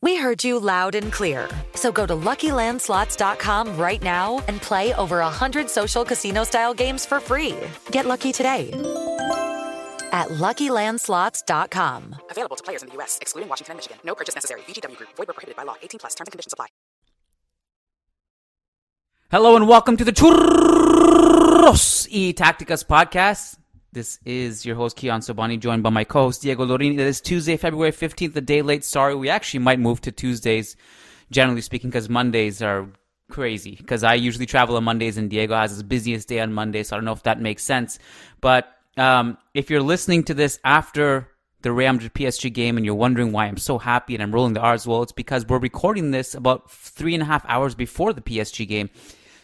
We heard you loud and clear. So go to LuckyLandSlots.com right now and play over 100 social casino style games for free. Get lucky today at LuckyLandSlots.com. Available to players in the U.S., excluding Washington and Michigan. No purchase necessary. VGW Group. Void were prohibited by law. 18 plus. Terms and conditions apply. Hello and welcome to the Churros y Tacticas podcast. This is your host Kiyan Sobhani, joined by my co-host Diego Lorini. It is Tuesday, February fifteenth, a day late. Sorry, we actually might move to Tuesdays, generally speaking, because Mondays are crazy. Because I usually travel on Mondays, and Diego has his busiest day on Monday, so I don't know if that makes sense. But um, if you're listening to this after the Real Madrid PSG game and you're wondering why I'm so happy and I'm rolling the R's, well, it's because we're recording this about three and a half hours before the PSG game.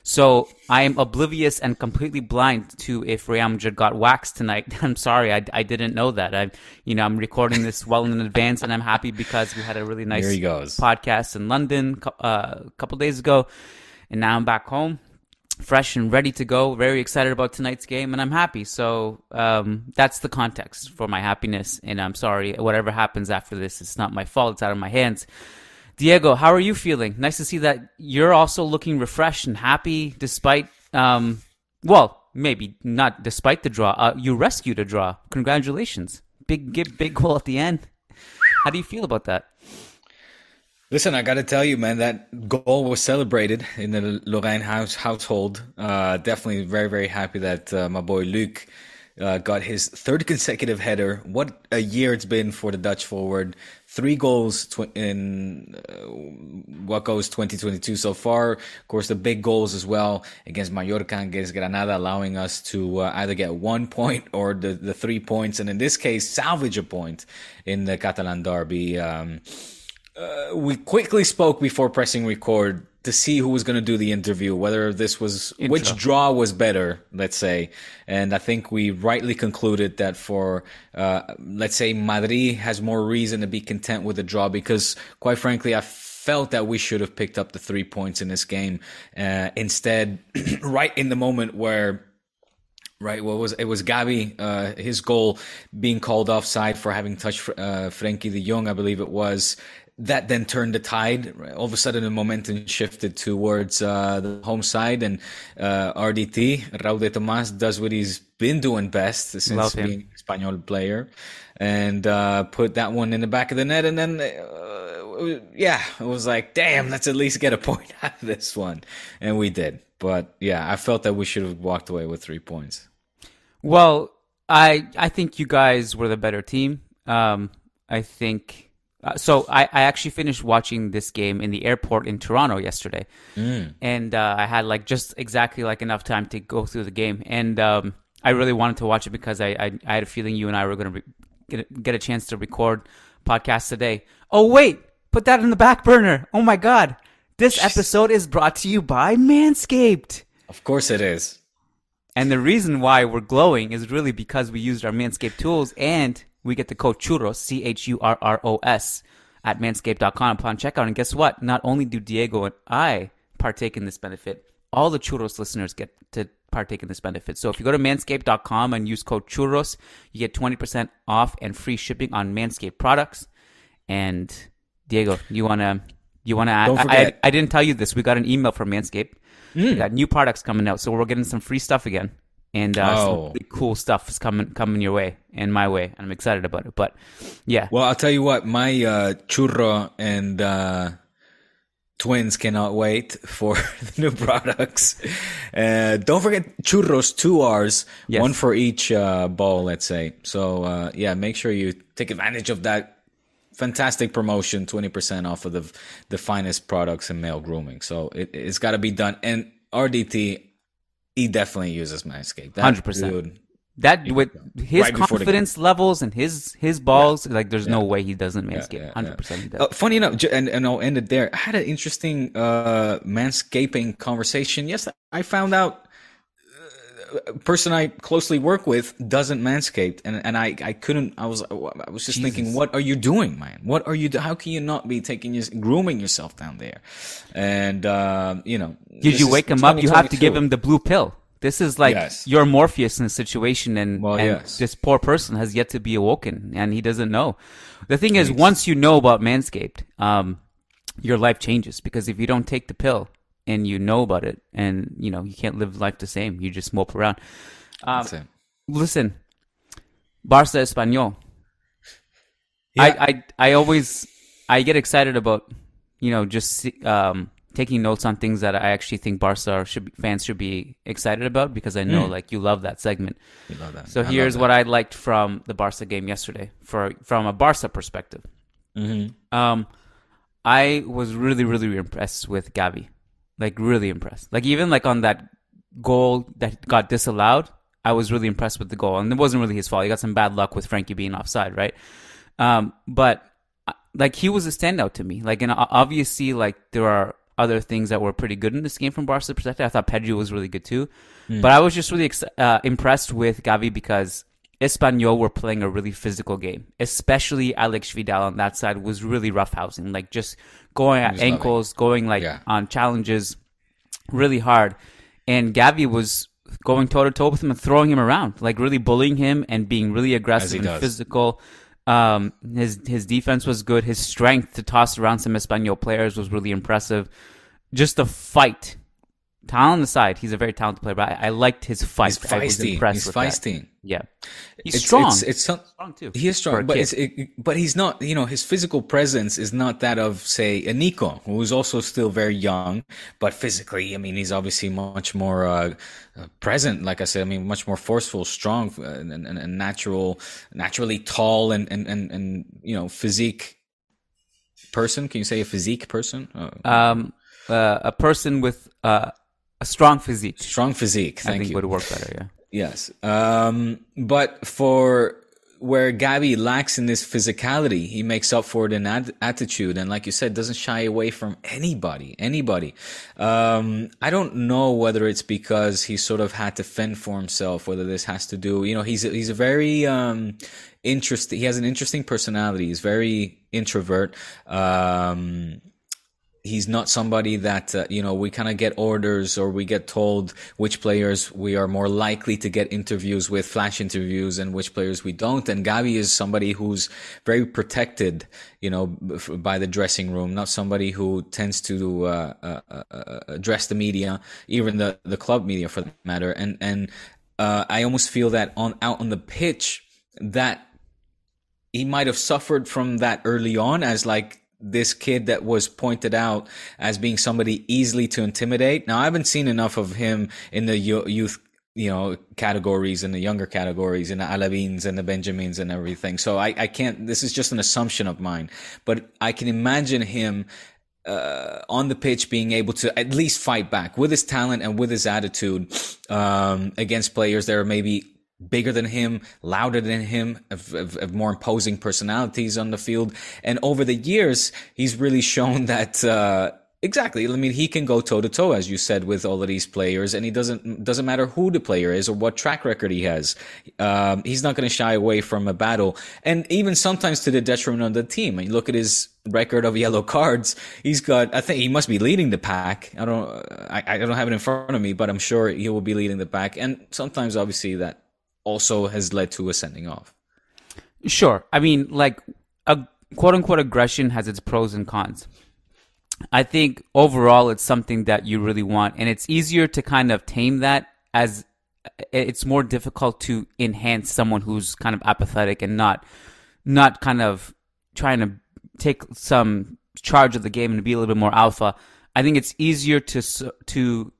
So I am oblivious and completely blind to if Real Madrid got waxed tonight. I'm sorry, I, I didn't know that. I, you know, I'm recording this well in advance, and I'm happy because we had a really nice Here he goes. podcast in London uh, a couple days ago, and now I'm back home, fresh and ready to go. Very excited about tonight's game, and I'm happy. So um, that's the context for my happiness, and I'm sorry. Whatever happens after this, it's not my fault. It's out of my hands. Diego, how are you feeling? Nice to see that you're also looking refreshed and happy despite, um, well, maybe not despite the draw. Uh, you rescued a draw. Congratulations. Big, big, big goal at the end. How do you feel about that? Listen, I got to tell you, man, that goal was celebrated in the Lorraine house household. Uh, definitely very, very happy that uh, my boy Luke uh, got his third consecutive header. What a year it's been for the Dutch forward. Three goals tw- in uh, what goes 2022 so far. Of course, the big goals as well against Mallorca and against Granada, allowing us to uh, either get one point or the, the three points, and in this case, salvage a point in the Catalan derby. Um, uh, we quickly spoke before pressing record to see who was going to do the interview, whether this was Intro. which draw was better, let's say. And I think we rightly concluded that for, uh, let's say, Madrid has more reason to be content with the draw because, quite frankly, I felt that we should have picked up the three points in this game. Uh, instead, right in the moment where Right. It was it was Gavi, uh, his goal being called offside for having touched uh, Frenkie de Jong, I believe it was. That then turned the tide. All of a sudden, the momentum shifted towards uh, the home side, and uh, RDT Raúl de Tomás does what he's been doing best since being an Espanyol player, and uh, put that one in the back of the net, and then. Uh, yeah, it was like, damn, let's at least get a point out of this one. And we did. But yeah, I felt that we should have walked away with three points. Well, I I think you guys were the better team. Um, I think uh, so. I, I actually finished watching this game in the airport in Toronto yesterday, and uh, I had like just exactly like enough time to go through the game, and um, I really wanted to watch it because I I, I had a feeling you and I were gonna re- get a, get a chance to record podcast today. Oh wait, put that in the back burner. Oh my god, this episode is brought to you by Manscaped. Of course it is. And the reason why we're glowing is really because we used our Manscaped tools and we get the code CHURROS, C H U R R O S, at manscaped.com upon checkout. And guess what? Not only do Diego and I partake in this benefit, all the Churros listeners get to partake in this benefit. So if you go to manscaped.com and use code CHURROS, you get 20% off and free shipping on Manscaped products. And Diego, you wanna you wanna add? Don't I, I, I didn't tell you this. We got an email from Manscaped. Hmm. We got new products coming out, so we're getting some free stuff again, and uh, some Oh. really cool stuff is coming coming your way and my way, and I'm excited about it. But yeah, Well, I'll tell you what, my uh, churro and uh, twins cannot wait for the new products. Uh, don't forget churros, two R's, Yes. one for each uh, ball, let's say. So, uh, yeah, make sure you take advantage of that fantastic promotion 20% off of the the finest products in male grooming. So, it, it's got to be done. And RDT, he definitely uses Manscaped. That 100%. that with his Right confidence levels and his his balls, like there's no way he doesn't Yeah, yeah, Hundred yeah. percent. Uh, funny enough, and, and I'll end it there. I had an interesting uh, manscaping conversation. Yes, I found out person I closely work with doesn't manscape, and and I, I couldn't. I was I was just thinking, what are you doing, man? What are you? do- How can you not be taking your grooming yourself down there? And uh, you know, Did you wake him up? You have to give him the blue pill. This is like Yes. your Morpheus in a situation, and, Well, and yes. this poor person has yet to be awoken, and he doesn't know. The thing is, once you know about Manscaped, um, your life changes because if you don't take the pill and you know about it, and you know you can't live life the same, you just mope around. Um, That's it. listen, Barca Espanyol. Yeah. I, I I always I get excited about you know just um, taking notes on things that I actually think Barca should be, fans should be excited about because I know like you love that segment. You love that. So I love here's that. what I liked from the Barca game yesterday for from a Barca perspective. Mm-hmm. Um, I was really really impressed with Gavi, like really impressed. Like even like on that goal that got disallowed, I was really impressed with the goal, and it wasn't really his fault. He got some bad luck with Frenkie being offside, right? Um, but uh, like he was a standout to me. Like, and obviously, like there are other things that were pretty good in this game from Barca's perspective. I thought Pedro was really good too, but I was just really ex- uh, impressed with Gavi because Espanyol were playing a really physical game. Especially Alex Vidal on that side was really roughhousing, like just going at loving. ankles, going like Yeah. on challenges really hard. And Gavi was going toe to toe with him and throwing him around, like really bullying him and being really aggressive and does. physical. Um, his his defense was good. His strength to toss around some Espanyol players was really impressive. Just the fight, talent aside, he's a very talented player. But I, I liked his fight. He's I was feisty. impressed He's with that. feisty. Yeah, he's It's- strong. It's, it's some, strong too. He is strong, but it's it, but he's not. You know, his physical presence is not that of say a Nico, who is also still very young, but physically, I mean, he's obviously much more uh, uh, present. Like I said, I mean, much more forceful, strong, uh, and, and, and natural, naturally tall, and and and, and you know, physique person. Can you say a physique person? Uh, um, uh, a person with uh, a strong physique. strong physique. I Thank think you. would work better. Yeah. Yes. Um, but for where Gavi lacks in this physicality, he makes up for it in ad- attitude. And like you said, doesn't shy away from anybody, anybody. Um, I don't know whether it's because he sort of had to fend for himself, whether this has to do, you know, he's, a, he's a very, um, interesting, he has an interesting personality. He's very introvert. Um, he's not somebody that uh, you know we kind of get orders or we get told which players we are more likely to get interviews with flash interviews and which players we don't. And Gavi is somebody who's very protected you know by the dressing room not somebody who tends to uh, uh, uh, uh, address the media even the the club media for that matter. And and uh, I almost feel that on out on the pitch that he might have suffered from that early on as like this kid that was pointed out as being somebody easily to intimidate. Now I haven't seen enough of him in the youth, you know, categories and the younger categories and the Alavins and the Benjamins and everything. So I, I can't, this is just an assumption of mine, but I can imagine him uh, on the pitch being able to at least fight back with his talent and with his attitude um, against players that are maybe bigger than him, louder than him, of, of, of more imposing personalities on the field. And over the years, he's really shown that. Uh, Exactly. I mean, he can go toe to toe, as you said, with all of these players, and he doesn't doesn't matter who the player is or what track record he has. Um, he's not going to shy away from a battle, and even sometimes to the detriment of the team. And you look at his record of yellow cards. He's got. I think he must be leading the pack. I don't. I, I don't have it in front of me, but I'm sure he will be leading the pack. And sometimes, obviously, that also has led to a sending off. Sure. I mean, like, a, quote unquote aggression has its pros and cons. I think overall it's something that you really want, and it's easier to kind of tame that as it's more difficult to enhance someone who's kind of apathetic and not not kind of trying to take some charge of the game and be a little bit more alpha. I think it's easier to to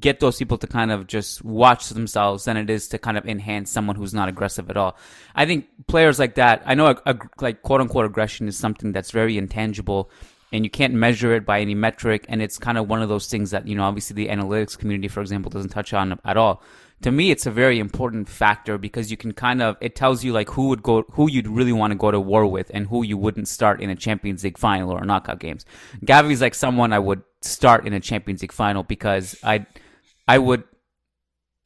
get those people to kind of just watch themselves than it is to kind of enhance someone who's not aggressive at all. I think players like that, I know a, a, like quote unquote aggression is something that's very intangible and you can't measure it by any metric. And it's kind of one of those things that, you know, obviously the analytics community, for example, doesn't touch on at all. To me, it's a very important factor because you can kind of, it tells you like who would go, who you'd really want to go to war with and who you wouldn't start in a Champions League final or knockout games. Gavi's like someone I would start in a Champions League final because I, I would,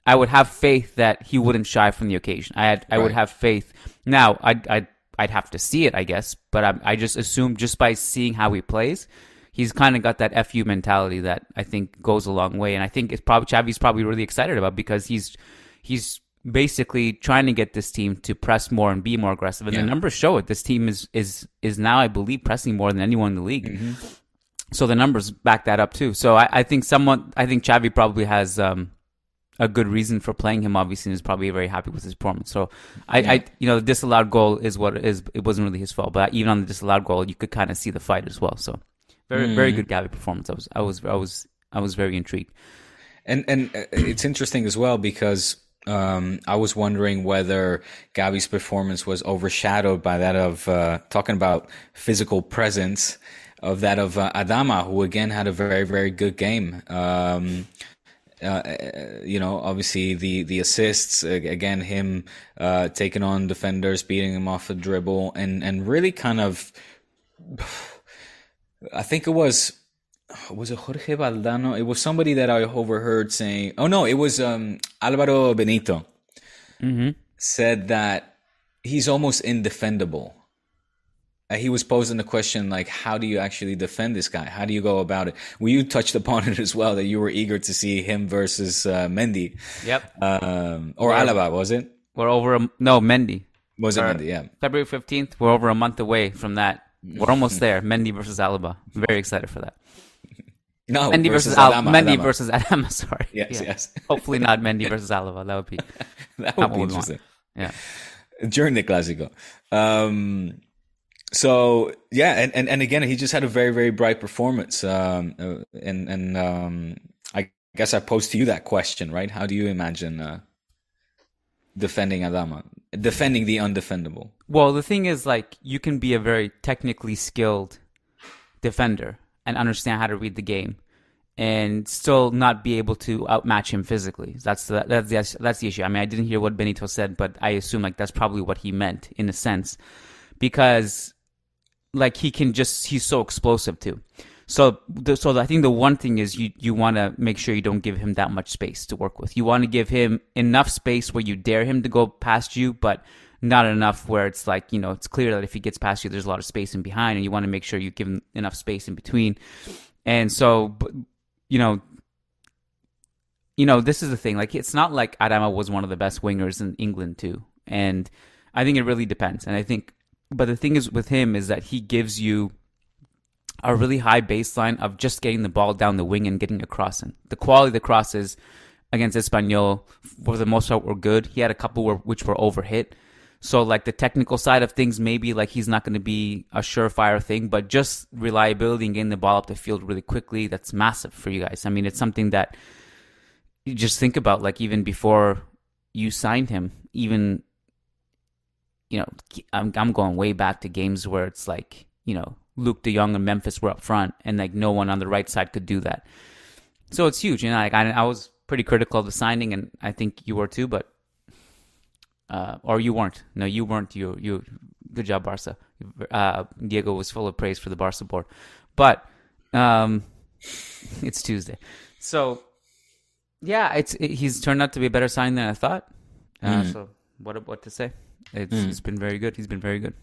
I would have faith that he wouldn't shy from the occasion. I had, I right. would have faith. Now, I, I I'd have to see it, I guess. But I, I just assume just by seeing how he plays, he's kind of got that fu mentality that I think goes a long way, and I think it's probably Xavi's probably really excited about because he's he's basically trying to get this team to press more and be more aggressive, and yeah. the numbers show it. This team is is is now, I believe, pressing more than anyone in the league. Mm-hmm. So the numbers back that up too. So I, I think someone, I think Xavi probably has um, a good reason for playing him. Obviously, and is probably very happy with his performance. So, I, yeah. I, you know, the disallowed goal is what it is. It wasn't really his fault, but even on the disallowed goal, you could kind of see the fight as well. So, very, mm. very good Gavi performance. I was, I was, I was, I was very intrigued. And and uh, it's interesting as well because um, I was wondering whether Gavi's performance was overshadowed by that of uh, talking about physical presence of that of uh, Adama, who again had a very very good game. Um, uh, you know, obviously the the assists again, him uh, taking on defenders, beating him off a dribble, and and really kind of, I think it was was it Jorge Valdano? It was somebody that I overheard saying, oh no, it was um, Alvaro Benito mm-hmm. said that he's almost indefendable uh, he was posing the question like, how do you actually defend this guy? How do you go about it? Well, you touched upon it as well that you were eager to see him versus uh, Mendy. Yep. Um, or we're, Alaba, was it? We're over. A, no, Mendy. Was it Mendy? Yeah. February fifteenth. We're over a month away from that. We're almost there. Mendy versus Alaba. Very excited for that. No, Mendy versus, versus Al- Mendy versus Adama. Sorry. Yes, yeah. yes. Hopefully not Mendy versus Alaba. That would be that would be interesting. Yeah. During the Clásico. Um, so yeah, and, and, and again, he just had a very very bright performance. Um, uh, and and um, I guess I pose to you that question, right? How do you imagine uh, defending Adama, defending the undefendable? Well, the thing is, like, you can be a very technically skilled defender and understand how to read the game, and still not be able to outmatch him physically. That's the that's the, that's the issue. I mean, I didn't hear what Benito said, but I assume like that's probably what he meant in a sense, because like he can just he's so explosive too. So, so I think the one thing is you you want to make sure you don't give him that much space to work with. You want to give him enough space where you dare him to go past you, but not enough where it's like you know it's clear that if he gets past you, there's a lot of space in behind, and you want to make sure you give him enough space in between. And so, you know, you know, this is the thing. Like, it's not like Adama was one of the best wingers in England too, and I think it really depends. And I think but the thing is with him is that he gives you a really high baseline of just getting the ball down the wing and getting a crossing. The quality of the crosses against Espanyol, for the most part, were good. He had a couple were, which were overhit. So, like the technical side of things, maybe like he's not going to be a surefire thing, but just reliability and getting the ball up the field really quickly, that's massive for you guys. I mean, it's something that you just think about, like even before you signed him, even you know, I'm I'm going way back to games where it's like, you know, Luuk De Jong and Memphis were up front, and like no one on the right side could do that. So it's huge. You know, like I, I was pretty critical of the signing, and I think you were too, but uh, or you weren't. No, you weren't. You you good job, Barca. Uh, Diego was full of praise for the Barca board, but um, it's Tuesday, so yeah, it's it, he's turned out to be a better sign than I thought. Uh, mm. So what what to say? It's, mm. it's been very good. He's been very good.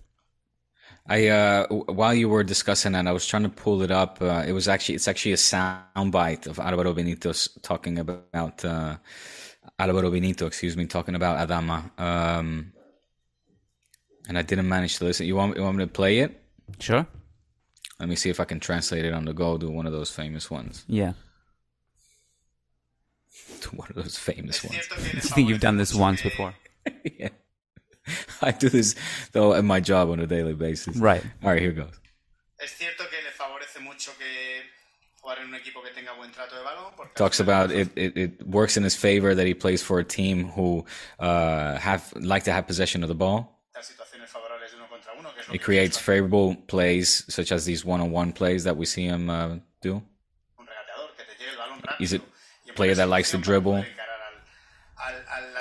I uh, while you were discussing that, I was trying to pull it up. Uh, it was actually it's actually a soundbite of Alvaro Benito talking about uh, Alvaro Benito, excuse me, talking about Adama. Um, and I didn't manage to listen. You want you want me to play it? Sure. Let me see if I can translate it on the go to one of those famous ones. Yeah. To one of those famous ones. I think you've done this once before. yeah. I do this though at my job on a daily basis. Right. All right, here goes. Es cierto que le favorece mucho que jugar en un equipo que tenga buen trato de balón. Porque Talks about it, it. It works in his favor that he plays for a team who uh, have like to have possession of the ball. las situaciones favorables de uno contra uno, que es lo It creates favorable plays such as these one-on-one plays that we see him uh, do. Is it que te llegue el balón rápido. He's a y en player that likes to dribble,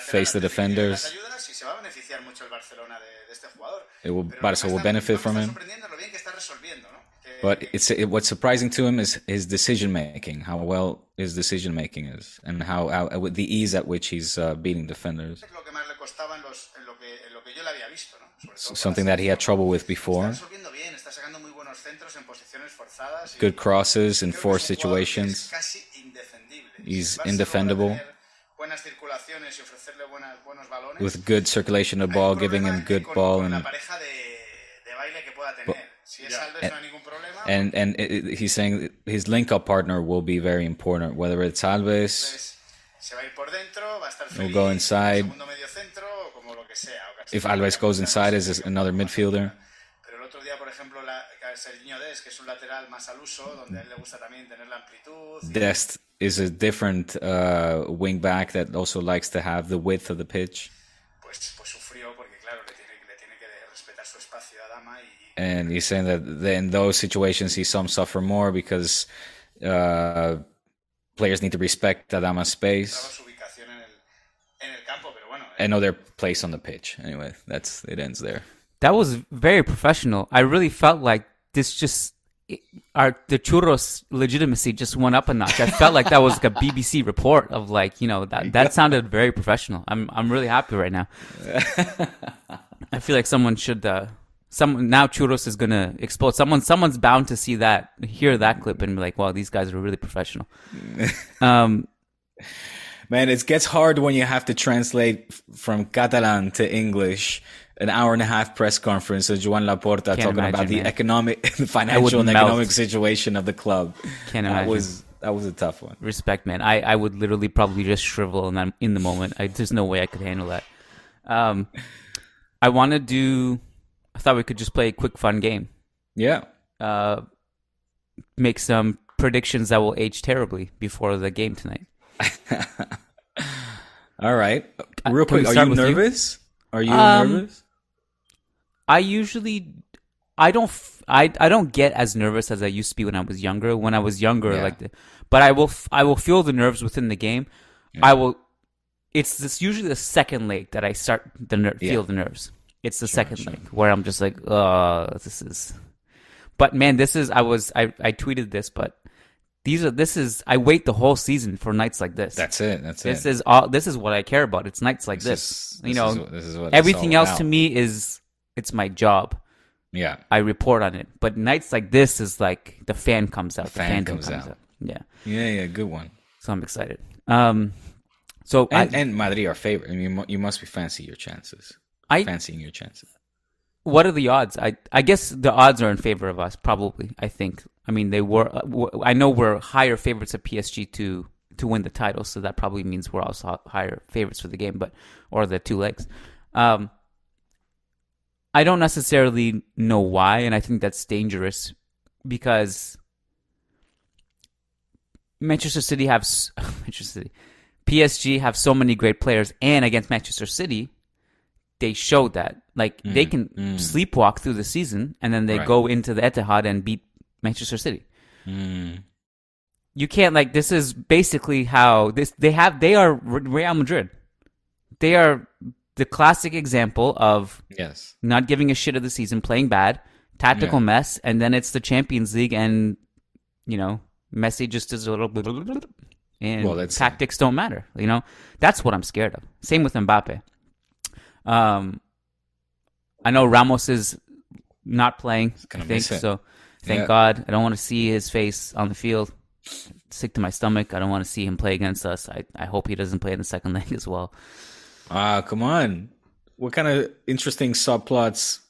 face the antes de que lleguen defenders. Las ayudas y se va a beneficiar mucho el Barcelona de, de este jugador. It will, Pero Barca will está- benefit from him. lo bien que está resolviendo, ¿no? Que- But que- it's it, what's surprising to him is his decision making, how well his decision making is, and how, how with the ease at which he's uh, beating defenders. lo que más le costaba en, los, en, lo que, en lo que yo le había visto, ¿no? Something that he had trouble with before. bien, está sacando muy buenos centros en posiciones forzadas. Good crosses in forced es un jugador que situations. Es casi indefendible. He's Si el Barça logra indefendable. tener Buenas circulaciones y ofrecerle buenas, buenos balones. With good circulation of ball, giving him good ball, con la and pareja de, de baile que pueda tener. Si es Alves no hay ningún problema. and and it, it- he's saying his link up partner will be very important, whether it's Alves. Alves se va a ir por dentro, va a estar He'll go inside. segundo medio centro o como lo que sea. o casi If siempre Alves goes inside no as another midfielder. Pero el otro día, por ejemplo, la, Sergiño Dest, que es un lateral más al uso, donde a él le gusta también tener la amplitud. y- Dest is a different uh, wing back that also likes to have the width of the pitch. pues, pues sufrió porque, claro, le tiene, le tiene que respetar su espacio a Dama y, And he's saying that in those situations, he some suffer more because uh, players need to respect Adama's daba space su ubicación en el, en el campo, pero bueno, and know their place on the pitch. Anyway, that's it ends there. That was very professional. I really felt like this just it- our the churros legitimacy just went up a notch. I felt like that was like a BBC report of like you know that that sounded very professional. I'm I'm really happy right now. I feel like someone should uh some now churros is gonna explode. Someone someone's bound to see that hear that clip and be like, wow, these guys are really professional. Um, Man, it gets hard when you have to translate from Catalan to English. An hour and a half press conference of Joan Laporta Can't talking about the man. economic, the financial and melt. economic situation of the club. Can't that imagine. was that was a tough one. respect, man. I, I would literally probably just shrivel in, that, in the moment. I, there's no way I could handle that. Um, I want to do. I thought we could just play a quick, fun game. Yeah. Uh, make some predictions that will age terribly before the game tonight. All right. Uh, Real can quick, are you with you? nervous? Are you Um, nervous? I usually, I don't, f- I, I don't get as nervous as I used to be when I was younger. When I was younger, Yeah. like, the, but I will, f- I will feel the nerves within the game. I will. It's this usually the second leg that I start the ner- Yeah. feel the nerves. It's the second leg where I'm just like, uh, this is. But man, this is. I was. I I tweeted this, but these are. This is. I wait the whole season for nights like this. That's it. That's This is all. This is what I care about. It's nights like This this. is- you this know, is this is what everything else to me is it's my job. yeah. I report on it. But nights like this is like the fan comes out. The, fan fandom comes comes, out. out. Yeah. Yeah, yeah, good one. So I'm excited. Um, so And, I, and Madrid are favorite. I mean, you you must be fancy your chances. I Fancying your chances. what are the odds? I I guess the odds are in favor of us. Probably. I think. I mean, they were. I know we're higher favorites at PSG to to win the title, so that probably means we're also higher favorites for the game, but or the two legs. Um, I don't necessarily know why, and I think that's dangerous because Manchester City have Manchester City, PSG have so many great players, and against Manchester City, they showed that like they can sleepwalk through the season, and then they Mm, Right. go into the Etihad and beat Manchester City. Mm. You can't like this is basically how this they have they are Real Madrid. They are the classic example of Yes. not giving a shit of the season, playing bad, tactical Yeah. mess, and then it's the Champions League, and you know Messi just does a little bit, and Well, tactics don't matter. You know that's what I'm scared of. Same with Mbappe. Um, I know Ramos is not playing. I think so. Thank Yeah. God. I don't want to see his face on the field. Sick to my stomach. I don't want to see him play against us. I, I hope he doesn't play in the second leg as well. Ah, come on. what kind of interesting subplots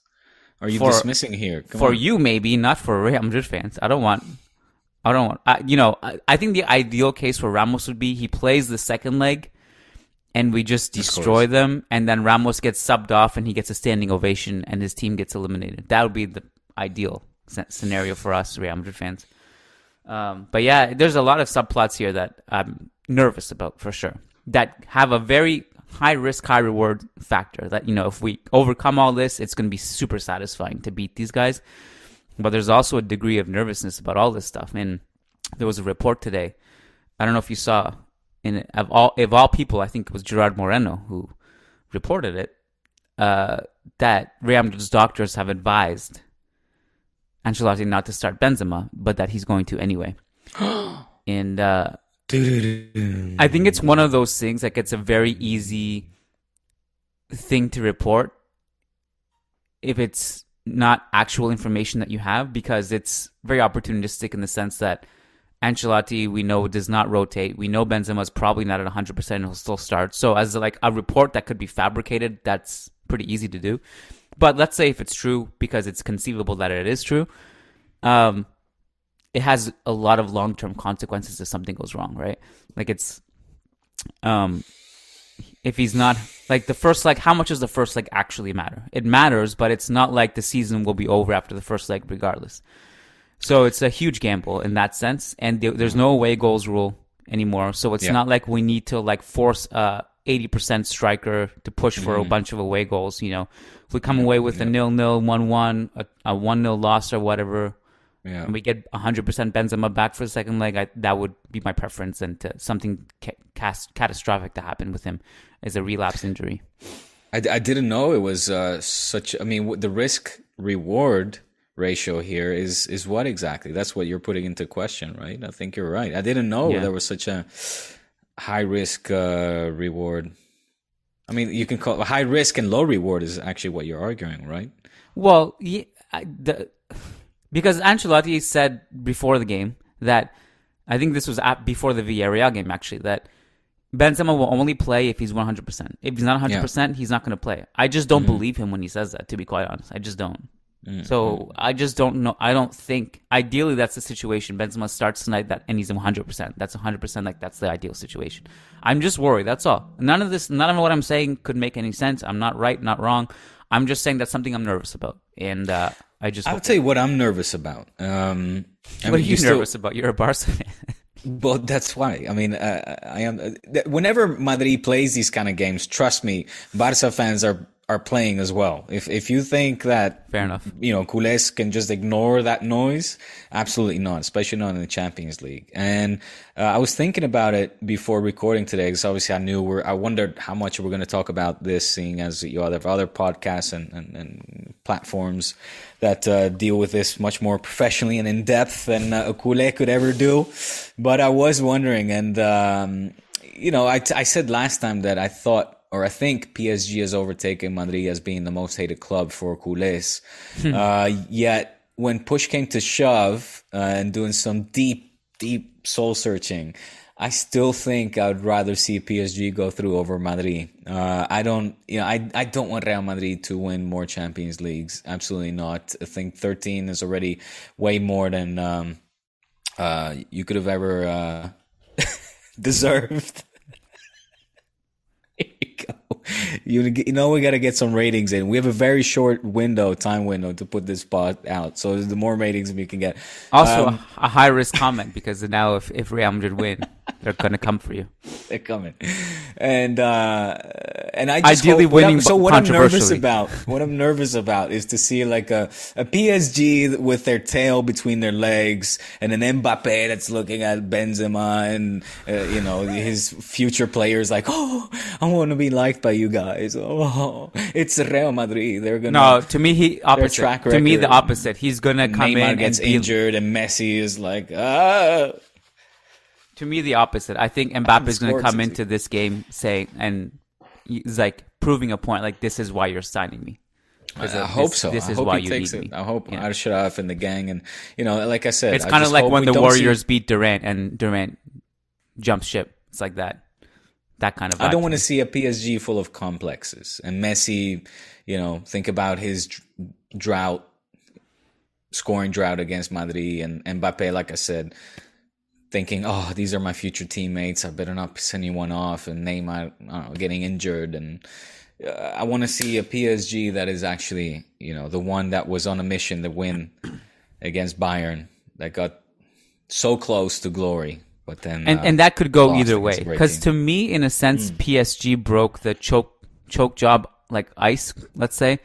are you For- dismissing here? Come for on. you, maybe not for Real Madrid fans. I don't want. I don't want. I, you know, I, I think the ideal case for Ramos would be he plays the second leg, and we just destroy them, and then Ramos gets subbed off, and he gets a standing ovation, and his team gets eliminated. That would be the ideal scenario for us Real Madrid fans. Um, but yeah, there's a lot of subplots here that I'm nervous about for sure. That have a very high risk, high reward factor. That you know, if we overcome all this, it's going to be super satisfying to beat these guys. But there's also a degree of nervousness about all this stuff. And there was a report today. I don't know if you saw. In of all of all people, I think it was Gerard Romero who reported it. Uh, that Real Madrid's doctors have advised Ancelotti not to start Benzema, but that he's going to anyway. and uh, I think it's one of those things like it's a very easy thing to report if it's not actual information that you have because it's very opportunistic in the sense that Ancelotti we know does not rotate. We know Benzema's probably not at 100% and he'll still start. So as like a report that could be fabricated, that's pretty easy to do. But let's say if it's true because it's conceivable that it is true, um it has a lot of long-term consequences if something goes wrong, right? Like it's um if he's not like the first leg how much does the first leg actually matter it matters but it's not like the season will be over after the first leg regardless so it's a huge gamble in that sense and there's no away goals rule anymore so it's Yeah. not like we need to like force a 80% striker to push for a Mhm. bunch of away goals you know if we come away with a nil nil one one a, a one nil loss or whatever Yeah. and we get 100% Benzema back for the second leg, I, that would be my preference. And to something ca- cas- catastrophic to happen with him is a relapse injury. I, I didn't know it was uh, such. I mean, the risk reward ratio here is is what exactly? That's what you're putting into question, right? I think you're right. I didn't know Yeah. there was such a high risk uh, reward. I mean, you can call high risk and low reward is actually what you're arguing, right? Well, yeah, I, the, because Ancelotti said before the game that I think this was at, before the Villarreal game actually that Benzema will only play if he's 100%. If he's not 100%, he's not going to play. I just don't Mhm. believe him when he says that to be quite honest. I just don't. Mm, So I just don't know. I don't think. Ideally, that's the situation. Benzema starts tonight, that and he's 100. percent That's 100. percent Like that's the ideal situation. I'm just worried. That's all. None of this, none of what I'm saying could make any sense. I'm not right, not wrong. I'm just saying that's something I'm nervous about, and uh, I just. I'll tell you what I'm nervous about. Um, what mean, are you still- nervous about? You're a Barca fan. Well, that's why. I mean, uh, I am. Uh, whenever Madrid plays these kind of games, trust me, Barca fans are are playing as well. If if you think that, fair enough, you know, culés can just ignore that noise, absolutely not. Especially not in the Champions League. And uh, I was thinking about it before recording today, because obviously I knew we're. I wondered how much we're going to talk about this, seeing as you know, there are other podcasts and and, and platforms that uh, deal with this much more professionally and in depth than uh, a culé could ever do. But I was wondering, and um, you know, I, I said last time that I thought. Or I think PSG has overtaken Madrid as being the most hated club for culés. Hmm. uh, yet when push came to shove uh, and doing some deep, deep soul searching, I still think I'd rather see PSG go through over Madrid. Uh, I don't, you know, I, I don't want Real Madrid to win more Champions Leagues. Absolutely not. I think 13 is already way more than um, uh, you could have ever uh, deserved. You, you know we got to get some ratings in. We have a very short window, time window to put this pod out. So the more ratings we can get. Also, Um, a, a high risk comment because now if if Real Madrid win, they're gonna come for you. they're coming, and uh, and I just Ideally hope- what I'm- winning So what I'm nervous about, what I'm nervous about, is to see like a a PSG with their tail between their legs, and an Mbappe that's looking at Benzema and uh, you know his future players like, oh, I want to be liked by you guys. Oh, it's Real Madrid. They're gonna No, to me he opposite. track To me the opposite. He's gonna come Neymar in gets and be, injured, and Messi is like, ah. To me, the opposite. I think Mbappe is going to come into this game saying and he's like proving a point. Like this is why you're signing me. I, 'Cause I hope this- so. This I is hope why he you takes need it. me. I hope Yeah. Achraf and the gang, and you know, like I said, It's kind of like when the don't see- Warriors beat Durant and Durant jumps ship. It's like that. that kind of. I don't want to see a PSG full of complexes. And Messi, you know, think about his dr- drought, scoring drought against Madrid, and Mbappe, like I said, thinking, oh, these are my future teammates. I better not piss anyone off. And Neymar, I don't know, getting injured. And uh, I want to see a PSG that is actually, you know, the one that was on a mission to win against Bayern that got so close to glory. But then, and uh, and that could go either way because to me in a sense PSG broke the choke choke job like ice let's say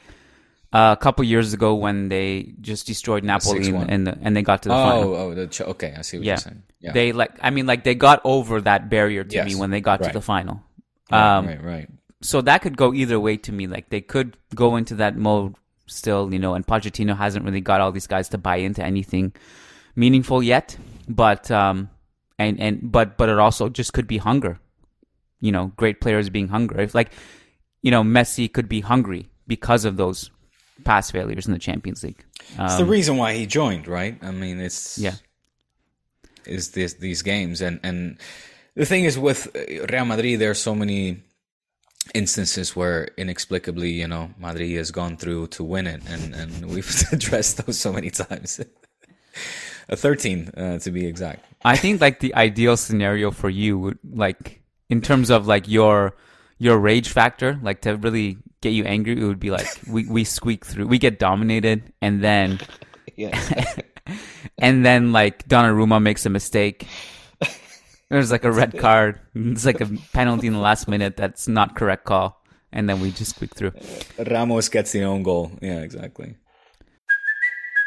uh, a couple years ago when they just destroyed Napoli 6-1. and the, and they got to the oh, final oh, the ch- okay, I see what yeah. you're saying. Yeah, they like I mean like they got over that barrier to Yes. me when they got Right. to the final right, um, right, right. so that could go either way to me. Like they could go into that mode still, you know, and Pochettino hasn't really got all these guys to buy into anything meaningful yet. But um and and but but it also just could be hunger. You know, great players being hungry. If like you know, Messi could be hungry because of those past failures in the Champions League. It's the Um, reason why he joined, right? I mean, it's Yeah. is this these games and and the thing is with Real Madrid, there are so many instances where inexplicably, you know, Madrid has gone through to win it, and and we've addressed those so many times. A thirteen, uh, to be exact. I think like the ideal scenario for you would like in terms of like your your rage factor, like to really get you angry, it would be like we, we squeak through, we get dominated, and then yeah. and then like Donnarumma makes a mistake. There's like a red card. It's like a penalty in the last minute. That's not correct call, and then we just squeak through. Ramos gets the own goal. Yeah, exactly.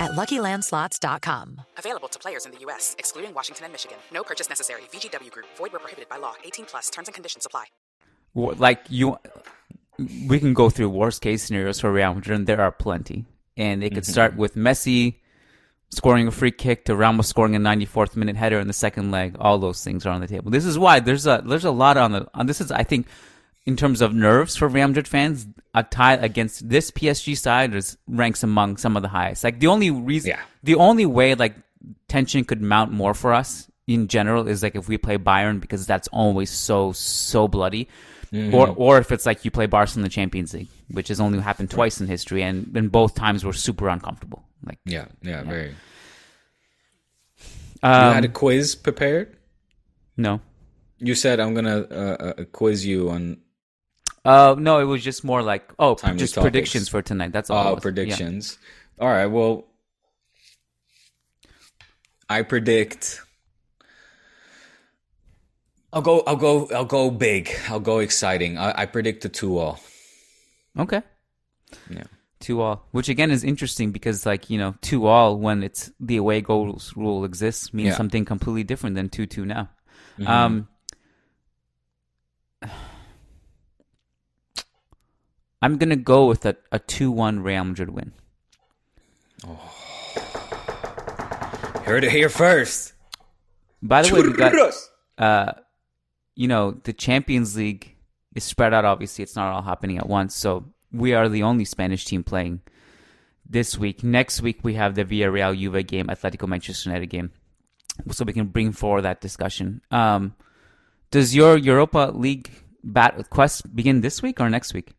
at luckylandslots.com. Available to players in the U.S., excluding Washington and Michigan. No purchase necessary. VGW Group, void where prohibited by law. 18 plus terms and conditions apply. Wh- Like you, we can go through worst case scenarios for Real Madrid, and there are plenty. And it could mm-hmm. start with Messi scoring a free kick to Ramos scoring a 94th minute header in the second leg. All those things are on the table. This is why there's a there's a lot on the on this is I think in terms of nerves for Real Madrid fans, a tie against this PSG side is ranks among some of the highest. Like the only reason, the only way like tension could mount more for us in general is like if we play Bayern because that's always so so bloody. Mhm. Or or if it's like you play Barca in the Champions League, which has only happened twice in history, and, and both times were super uncomfortable. Like Yeah, yeah, very. Um, you had a quiz prepared? No. You said I'm gonna uh, uh, quiz you on Uh, no, it was just more like oh, timely just topics. predictions for tonight. That's all. Oh, was. Yeah. predictions. All right. Well, I predict. I'll go. I'll go. I'll go big. I'll go exciting. I, I predict a two-all. Okay. Yeah. Two all, which again is interesting because like you know two all when it's the away goals rule exists means Yeah. something completely different than two two now. Mhm. Um, I'm gonna go with a, a two one Real Madrid win. Heard it here first. By the way, we got uh, you know, the Champions League is spread out. Obviously, it's not all happening at once. So we are the only Spanish team playing this week. Next week we have the Villarreal Juve game, Atletico Manchester United game, so we can bring forward that discussion. Um, does your Europa League bat quest begin this week or next week?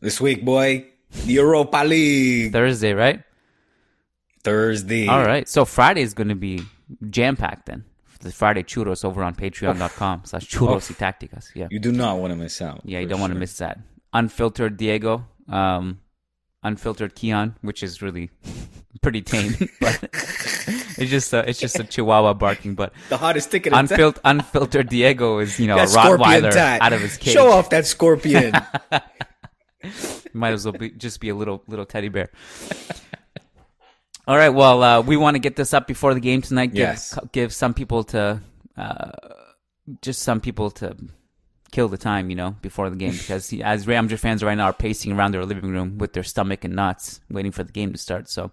This week, boy, Europa League Thursday, right? Thursday. All right. So Friday is going to be jam packed then. The Friday churros over on patreon.com slash churros y tácticas. Yeah. You do not want to miss out. Yeah, you don't want to miss that. Unfiltered Diego, um, unfiltered Keon, which is really pretty tame, but it's just a, it's just a Chihuahua barking. But The hottest ticket in unfiltered, unfiltered Diego is you know That a Rottweiler out of his cage. Show off that scorpion. Might as well be, just be a little little teddy bear. All right. Well, uh, we want to get this up before the game tonight. Give, Yes. give some people to uh, just some people to kill the time, you know, before the game because as Ramjer fans right now are pacing around their living room with their stomach and nuts, waiting for the game to start. So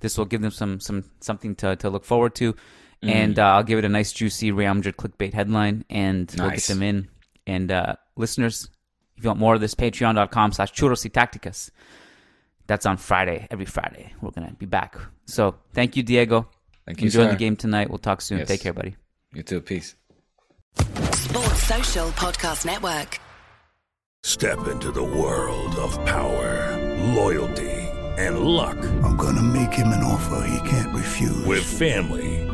this will give them some some something to to look forward to. Mm. And uh, I'll give it a nice, juicy Ramjer clickbait headline, and we'll get them in. And uh, listeners, if you want more of this, patreon.com slash churros y tacticas. That's on Friday, every Friday. We're going to be back. So thank you, Diego. Thank you, Enjoy sir. the game tonight. We'll talk soon. Yes. Take care, buddy. You too. Peace. Sports Social Podcast Network. Step into the world of power, loyalty, and luck. I'm gonna make him an offer he can't refuse. With family,